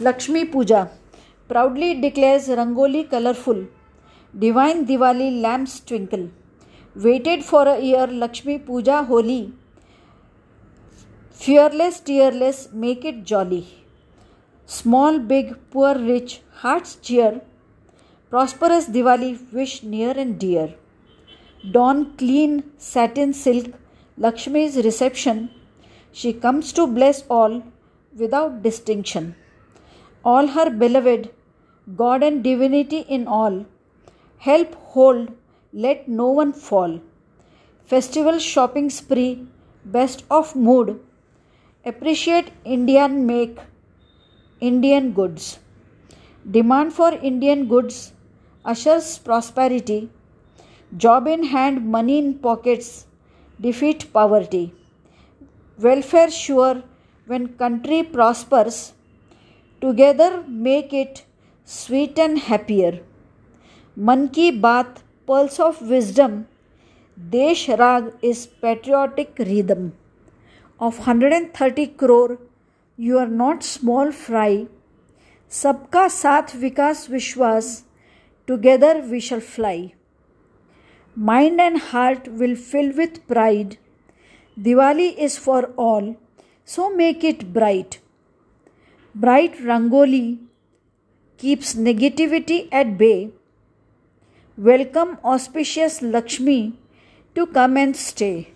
Lakshmi puja proudly declares rangoli colourful divine Diwali lamps twinkle waited for a year Lakshmi puja holy fearless tearless make it jolly small big poor rich hearts cheer prosperous Diwali wish near and dear don clean satin silk Lakshmi's reception she comes to bless all without distinction all her beloved, God and divinity in all. Help hold, let no one fall. Festival shopping spree, best of mood. Appreciate Indian make, Indian goods. Demand for Indian goods ushers prosperity. Job in hand, money in pockets, defeat poverty. Welfare sure when country prospers Together make it sweet and happier. Man ki baat, pulse of wisdom. Desh Rag is patriotic rhythm. Of 130 crore, you are not small fry. Sabka saath vikas vishwas. Together we shall fly. Mind and heart will fill with pride. Diwali is for all, so make it bright. Bright Rangoli keeps negativity at bay. Welcome auspicious Lakshmi to come and stay.